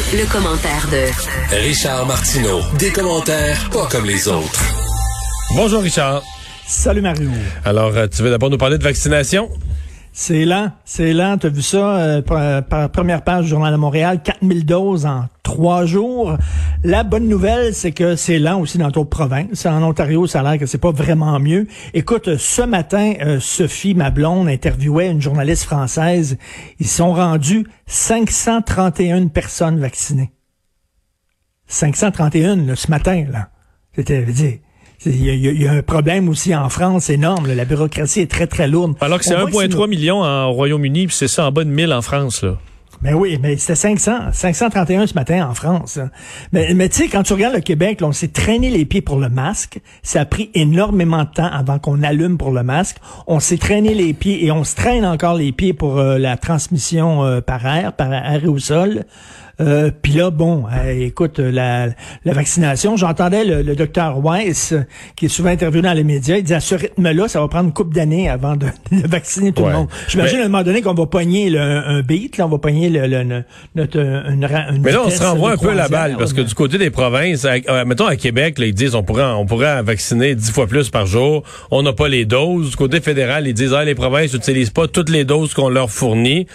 Le, le commentaire de Richard Martineau. Des commentaires pas comme les autres. Bonjour Richard. Salut Mario. Alors, euh, tu veux d'abord nous parler de vaccination? C'est lent, c'est lent. Tu as vu ça euh, première page du Journal de Montréal, 4000 doses en trois jours. La bonne nouvelle, c'est que c'est lent aussi dans d'autres provinces. En Ontario, ça a l'air que c'est pas vraiment mieux. Écoute, ce matin, euh, Sophie, ma blonde, interviewait une journaliste française. Ils sont rendus 531 personnes vaccinées. 531 là, ce matin, là. C'était, dire, il y, a, il y, a, un problème aussi en France énorme. Là. La bureaucratie est très, très lourde. Alors que c'est 1,3 million en Royaume-Uni, puis c'est ça en bas de 1000 en France. là. Mais oui, mais c'était 500, 531 ce matin en France. Mais, mais tu sais, quand tu regardes le Québec, là, on s'est traîné les pieds pour le masque. Ça a pris énormément de temps avant qu'on allume pour le masque. On s'est traîné les pieds et on se traîne encore les pieds pour euh, la transmission euh, par air, par air au sol. Euh, Puis là, bon, euh, écoute, la, la vaccination, j'entendais le, le docteur Weiss, qui est souvent interviewé dans les médias, il dit à ce rythme-là, ça va prendre une couple d'années avant de, de, vacciner tout Ouais. le monde. J'imagine à un moment donné qu'on va pogner le, un beat, là, on va pogner le, le- notre une, ra- une Mais là, on se renvoie un peu la balle, parce que du côté des provinces, à- euh, mettons à Québec, là, ils disent on pourrait, on pourrait vacciner dix fois plus par jour. On n'a pas les doses. Du côté fédéral, ils disent ah, les provinces n'utilisent pas toutes les doses qu'on leur fournit.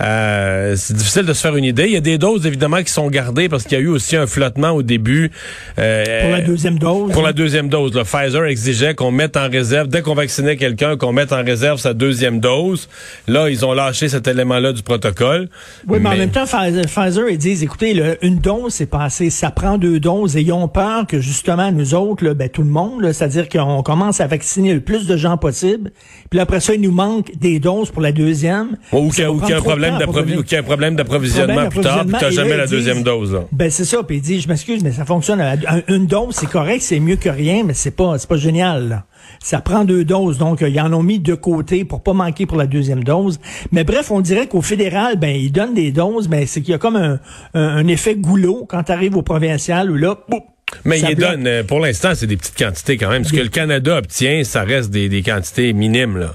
Euh, c'est difficile de se faire une idée. Il y a des doses, évidemment, qui sont gardées parce qu'il y a eu aussi un flottement au début. euh, Pour la deuxième dose. Pour la hein. deuxième dose, le Pfizer exigeait qu'on mette en réserve, dès qu'on vaccinait quelqu'un, qu'on mette en réserve sa deuxième dose. Là, ils ont lâché cet élément-là du protocole. Oui, mais, en même temps, Pfizer, ils disent, écoutez, là, une dose, c'est passé, ça prend deux doses, et ils ont peur que, justement, nous autres, là, ben, tout le monde, c'est-à-dire qu'on commence à vacciner le plus de gens possible, puis après ça, il nous manque des doses pour la deuxième. Ou qu'il y a, un problème d'approvisionnement plus tard, puis jamais là, la ils deuxième dose. Là. Ben c'est ça, puis il dit, je m'excuse, mais ça fonctionne. Un- Une dose, c'est correct, c'est mieux que rien, mais c'est pas, c'est pas génial. Là. Ça prend deux doses, donc euh, ils en ont mis de côté pour pas manquer pour la deuxième dose. Mais bref, on dirait qu'au fédéral, ben ils donnent des doses, mais c'est qu'il y a comme un, un, un effet goulot quand tu arrives au provincial où là, boum, Mais ça il bloque. donne, euh, pour l'instant, c'est des petites quantités quand même. Ce que le Canada obtient, ça reste des, des quantités minimes. là.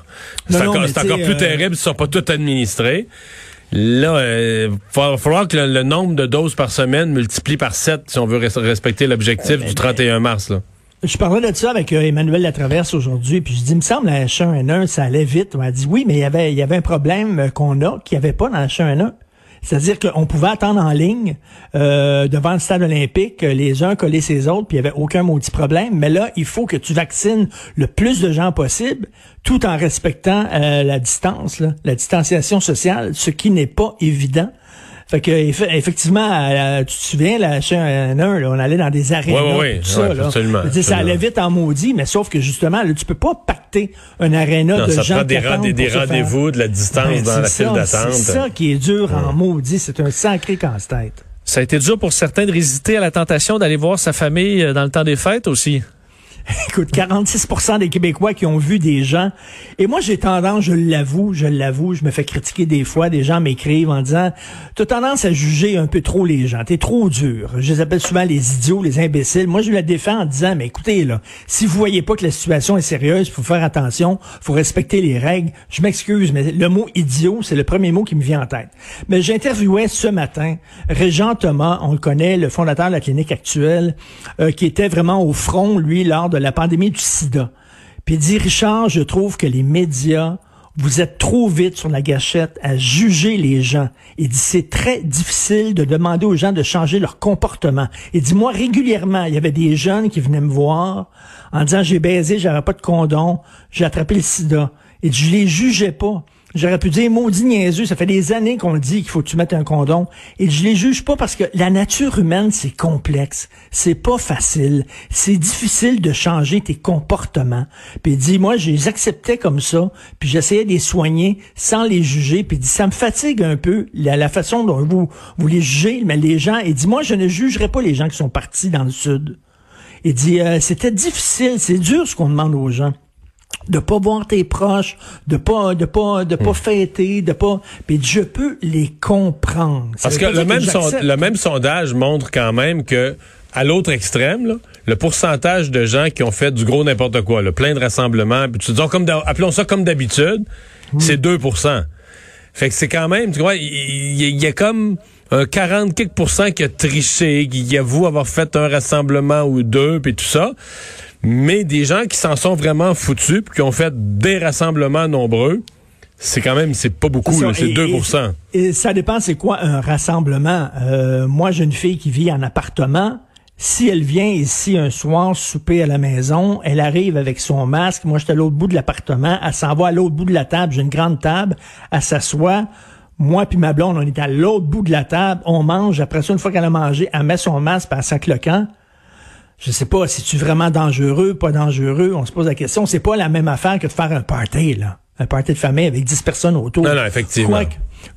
C'est encore, encore plus euh, terrible s'ils ne sont pas tout administrés. Là, il va falloir que le, le nombre de doses par semaine multiplie par 7 si on veut res- respecter l'objectif ben, du 31 mars. Là. Je parlais de ça avec euh, Emmanuel Latraverse aujourd'hui, puis je dis, il me semble, la H1N1, ça allait vite. On m'a dit, oui, mais il y avait, il y avait un problème euh, qu'on a, qu'il n'y avait pas dans la H1N1. C'est-à-dire qu'on pouvait attendre en ligne euh, devant le stade olympique, euh, les uns coller ses autres, puis il n'y avait aucun maudit problème. Mais là, il faut que tu vaccines le plus de gens possible, tout en respectant euh, la distance, la distanciation sociale, ce qui n'est pas évident. Fait que eff- effectivement, tu te souviens, la H1N1, là, on allait dans des arénas, Ouais, ouais, ouais. tout ça. Ouais, là. absolument, Je veux dire, ça allait vite en maudit, mais sauf que justement, là, tu peux pas pacter un aréna Non, de ça gens prend des, qui rend- attendent des, des pour se faire- rendez-vous, de la distance Ben, dans la c'est file ça, d'attente. C'est ça qui est dur en maudit. C'est un sacré casse-tête. Ça a été dur pour certains de résister à la tentation d'aller voir sa famille euh, dans le temps des fêtes aussi? Écoute, 46 des Québécois qui ont vu des gens. Et moi, j'ai tendance, je l'avoue, je l'avoue, je me fais critiquer des fois. Des gens m'écrivent en disant, tu as tendance à juger un peu trop les gens. T'es trop dur. Je les appelle souvent les idiots, les imbéciles. Moi, je la défends en disant, mais écoutez, là, si vous voyez pas que la situation est sérieuse, faut faire attention, faut respecter les règles. Je m'excuse, mais le mot idiot, c'est le premier mot qui me vient en tête. Mais j'interviewais ce matin Régent Thomas, on le connaît, le fondateur de la clinique actuelle, euh, qui était vraiment au front, lui, lors de la pandémie du sida. Puis il dit, Richard, je trouve que les médias, vous êtes trop vite sur la gâchette à juger les gens. Il dit, c'est très difficile de demander aux gens de changer leur comportement. Il dit, moi, régulièrement, il y avait des jeunes qui venaient me voir en disant, j'ai baisé, j'avais pas de condom, j'ai attrapé le sida. Dit, je les jugeais pas. J'aurais pu dire maudit niaiseux, ça fait des années qu'on dit qu'il faut que tu mettes un condom. Et je les juge pas parce que la nature humaine, c'est complexe. C'est pas facile. C'est difficile de changer tes comportements. Puis il dit, moi, je les acceptais comme ça, puis j'essayais de les soigner sans les juger. Puis il dit, ça me fatigue un peu la, la façon dont vous, vous les jugez, mais les gens. Il dit, moi, je ne jugerai pas les gens qui sont partis dans le sud. Il dit, euh, c'était difficile, c'est dur ce qu'on demande aux gens de pas voir tes proches, de pas de pas de pas hmm. fêter, de pas puis je peux les comprendre. Parce que le même le même sondage montre quand même que à l'autre extrême, le pourcentage de gens qui ont fait du gros n'importe quoi, le plein de rassemblements, puis tu dis, comme appelons ça comme d'habitude, hmm. c'est 2% Fait que c'est quand même, tu vois, il y, a comme un 40 quelques qui a triché, qui avoue avoir fait un rassemblement ou deux, puis tout ça mais des gens qui s'en sont vraiment foutus, puis qui ont fait des rassemblements nombreux, c'est quand même, c'est pas beaucoup, c'est 2% et, ça dépend, c'est quoi un rassemblement. Euh, moi, j'ai une fille qui vit en appartement. Si elle vient ici un soir souper à la maison, elle arrive avec son masque. Moi, j'étais à l'autre bout de l'appartement. Elle s'en va à l'autre bout de la table. J'ai une grande table. Elle s'assoit. Moi puis ma blonde, on est à l'autre bout de la table. On mange. Après ça, une fois qu'elle a mangé, elle met son masque, puis elle sac le camp je sais pas, si tu vraiment dangereux, pas dangereux, on se pose la question. C'est pas la même affaire que de faire un party, là. Un party de famille avec 10 personnes autour. Non, non, effectivement.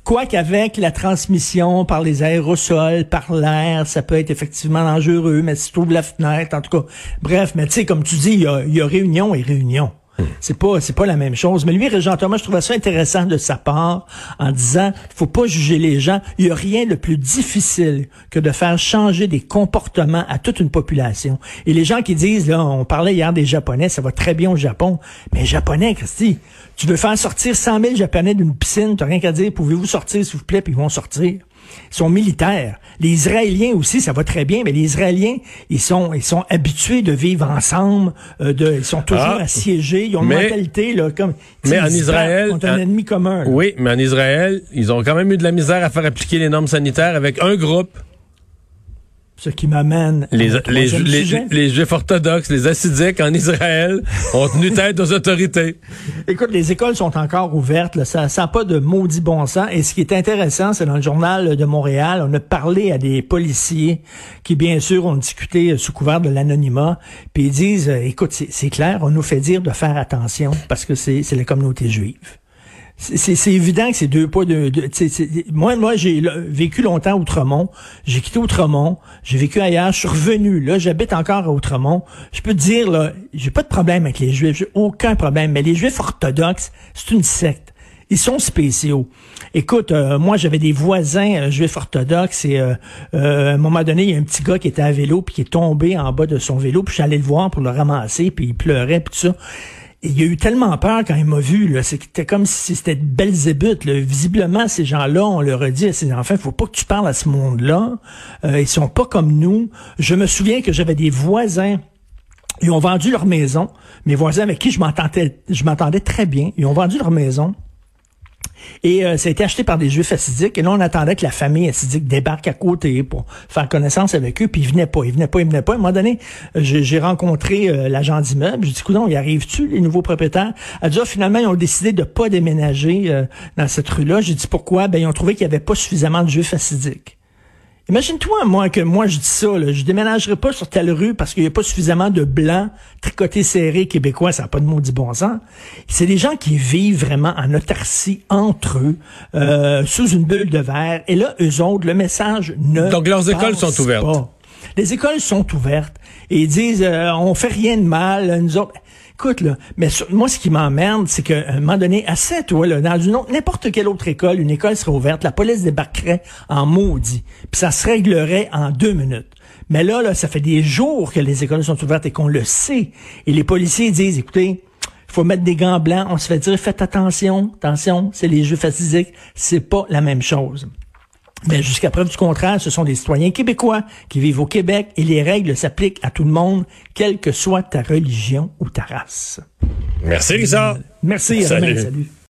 Quoi qu'avec la transmission par les aérosols, par l'air, ça peut être effectivement dangereux, mais si tu ouvres la fenêtre, en tout cas. Bref, mais tu sais, comme tu dis, il y a, y a réunion et réunion. C'est pas c'est pas la même chose. Mais lui, Régent Thomas, je trouvais ça intéressant de sa part en disant faut pas juger les gens. Il y a rien de plus difficile que de faire changer des comportements à toute une population. Et les gens qui disent là, on parlait hier des Japonais, ça va très bien au Japon. Mais Japonais, Christy, tu veux faire sortir 100 000 Japonais d'une piscine, t'as rien qu'à dire, pouvez-vous sortir s'il vous plaît, puis ils vont sortir. Sont militaires. Les Israéliens aussi, ça va très bien, mais les Israéliens, ils sont, ils sont habitués de vivre ensemble, euh, de, ils sont toujours ah. assiégés, ils ont une mentalité là, comme. Mais en Israël, ont un ennemi commun. Oui, mais en Israël, ils ont quand même eu de la misère à faire appliquer les normes sanitaires avec un groupe ce qui m'amène les, les, les, juifs orthodoxes, les assidiques en Israël ont tenu tête aux autorités. Écoute, les écoles sont encore ouvertes, là, ça n'a pas de maudit bon sens. Et ce qui est intéressant, c'est dans le journal de Montréal, on a parlé à des policiers qui, bien sûr, ont discuté sous couvert de l'anonymat, puis ils disent, euh, écoute, c'est clair, on nous fait dire de faire attention parce que c'est la communauté juive c'est évident que c'est deux poids de, moi moi j'ai vécu longtemps à Outremont. J'ai quitté Outremont. J'ai vécu ailleurs. Je suis revenu. Là j'habite encore à Outremont. Je peux te dire là j'ai pas de problème avec les juifs. J'ai aucun problème. Mais les juifs orthodoxes c'est une secte. Ils sont spéciaux. Écoute, euh, moi j'avais des voisins euh, juifs orthodoxes et euh, à un moment donné, il y a un petit gars qui était à vélo puis qui est tombé en bas de son vélo, puis je suis allé le voir pour le ramasser, puis il pleurait puis tout ça il a eu tellement peur quand il m'a vu. C'était comme si c'était Belzébuth. Là. Visiblement, ces gens-là, on leur a dit à ces enfants, faut pas que tu parles à ce monde-là. Euh, ils sont pas comme nous. Je me souviens que j'avais des voisins ils ont vendu leur maison. Mes voisins avec qui je m'entendais, je m'entendais très bien. Ils ont vendu leur maison. Et euh, ça a été acheté par des juifs assidiques. Et là, on attendait que la famille assidique débarque à côté pour faire connaissance avec eux. Puis ils venaient pas, ils venaient pas, ils venaient pas. À un moment donné, j'ai rencontré euh, l'agent d'immeuble. J'ai dit, coudon, y arrive-tu, les nouveaux propriétaires? Elle dit, ah, finalement, ils ont décidé de pas déménager euh, dans cette rue-là. J'ai dit, pourquoi? Ben, ils ont trouvé qu'il y avait pas suffisamment de juifs assidiques. Imagine-toi, moi, que moi, je dis ça, là, je déménagerai pas sur telle rue parce qu'il n'y a pas suffisamment de blancs tricotés serrés québécois, ça n'a pas de maudit bon sens. C'est des gens qui vivent vraiment en autarcie entre eux, euh, sous une bulle de verre. Et là, eux autres, le message ne Donc, leurs écoles sont ouvertes. Les écoles sont ouvertes et ils disent, euh, on fait rien de mal, nous autres. Écoute, là, mais moi, ce qui m'emmerde, c'est qu'à un moment donné, à cette toi, là, dans une autre, n'importe quelle autre école, une école serait ouverte, la police débarquerait en maudit, puis ça se réglerait en deux minutes. Mais là, là, ça fait des jours que les écoles sont ouvertes et qu'on le sait. Et les policiers disent, écoutez, il faut mettre des gants blancs. On se fait dire, faites attention, attention, c'est les jeux physiques. C'est pas la même chose. Mais jusqu'à preuve du contraire, ce sont des citoyens québécois qui vivent au Québec et les règles s'appliquent à tout le monde, quelle que soit ta religion ou ta race. Merci, Richard. Merci, salut. salut.